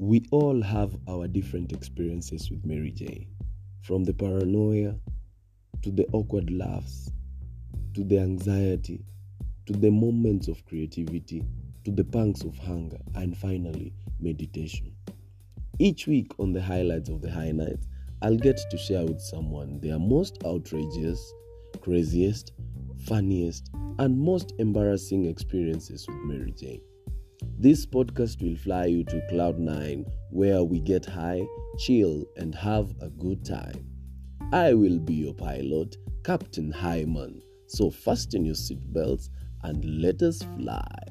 We all have our different experiences with Mary J. From the paranoia to the awkward laughs to the anxiety to the moments of creativity to the pangs of hunger and finally meditation. Each week on the highlights of the high nights, I'll get to share with someone their most outrageous, craziest, funniest, and most embarrassing experiences with Mary Jane. This podcast will fly you to Cloud9, where we get high, chill, and have a good time. I will be your pilot, Captain Hyman. So fasten your seatbelts and let us fly.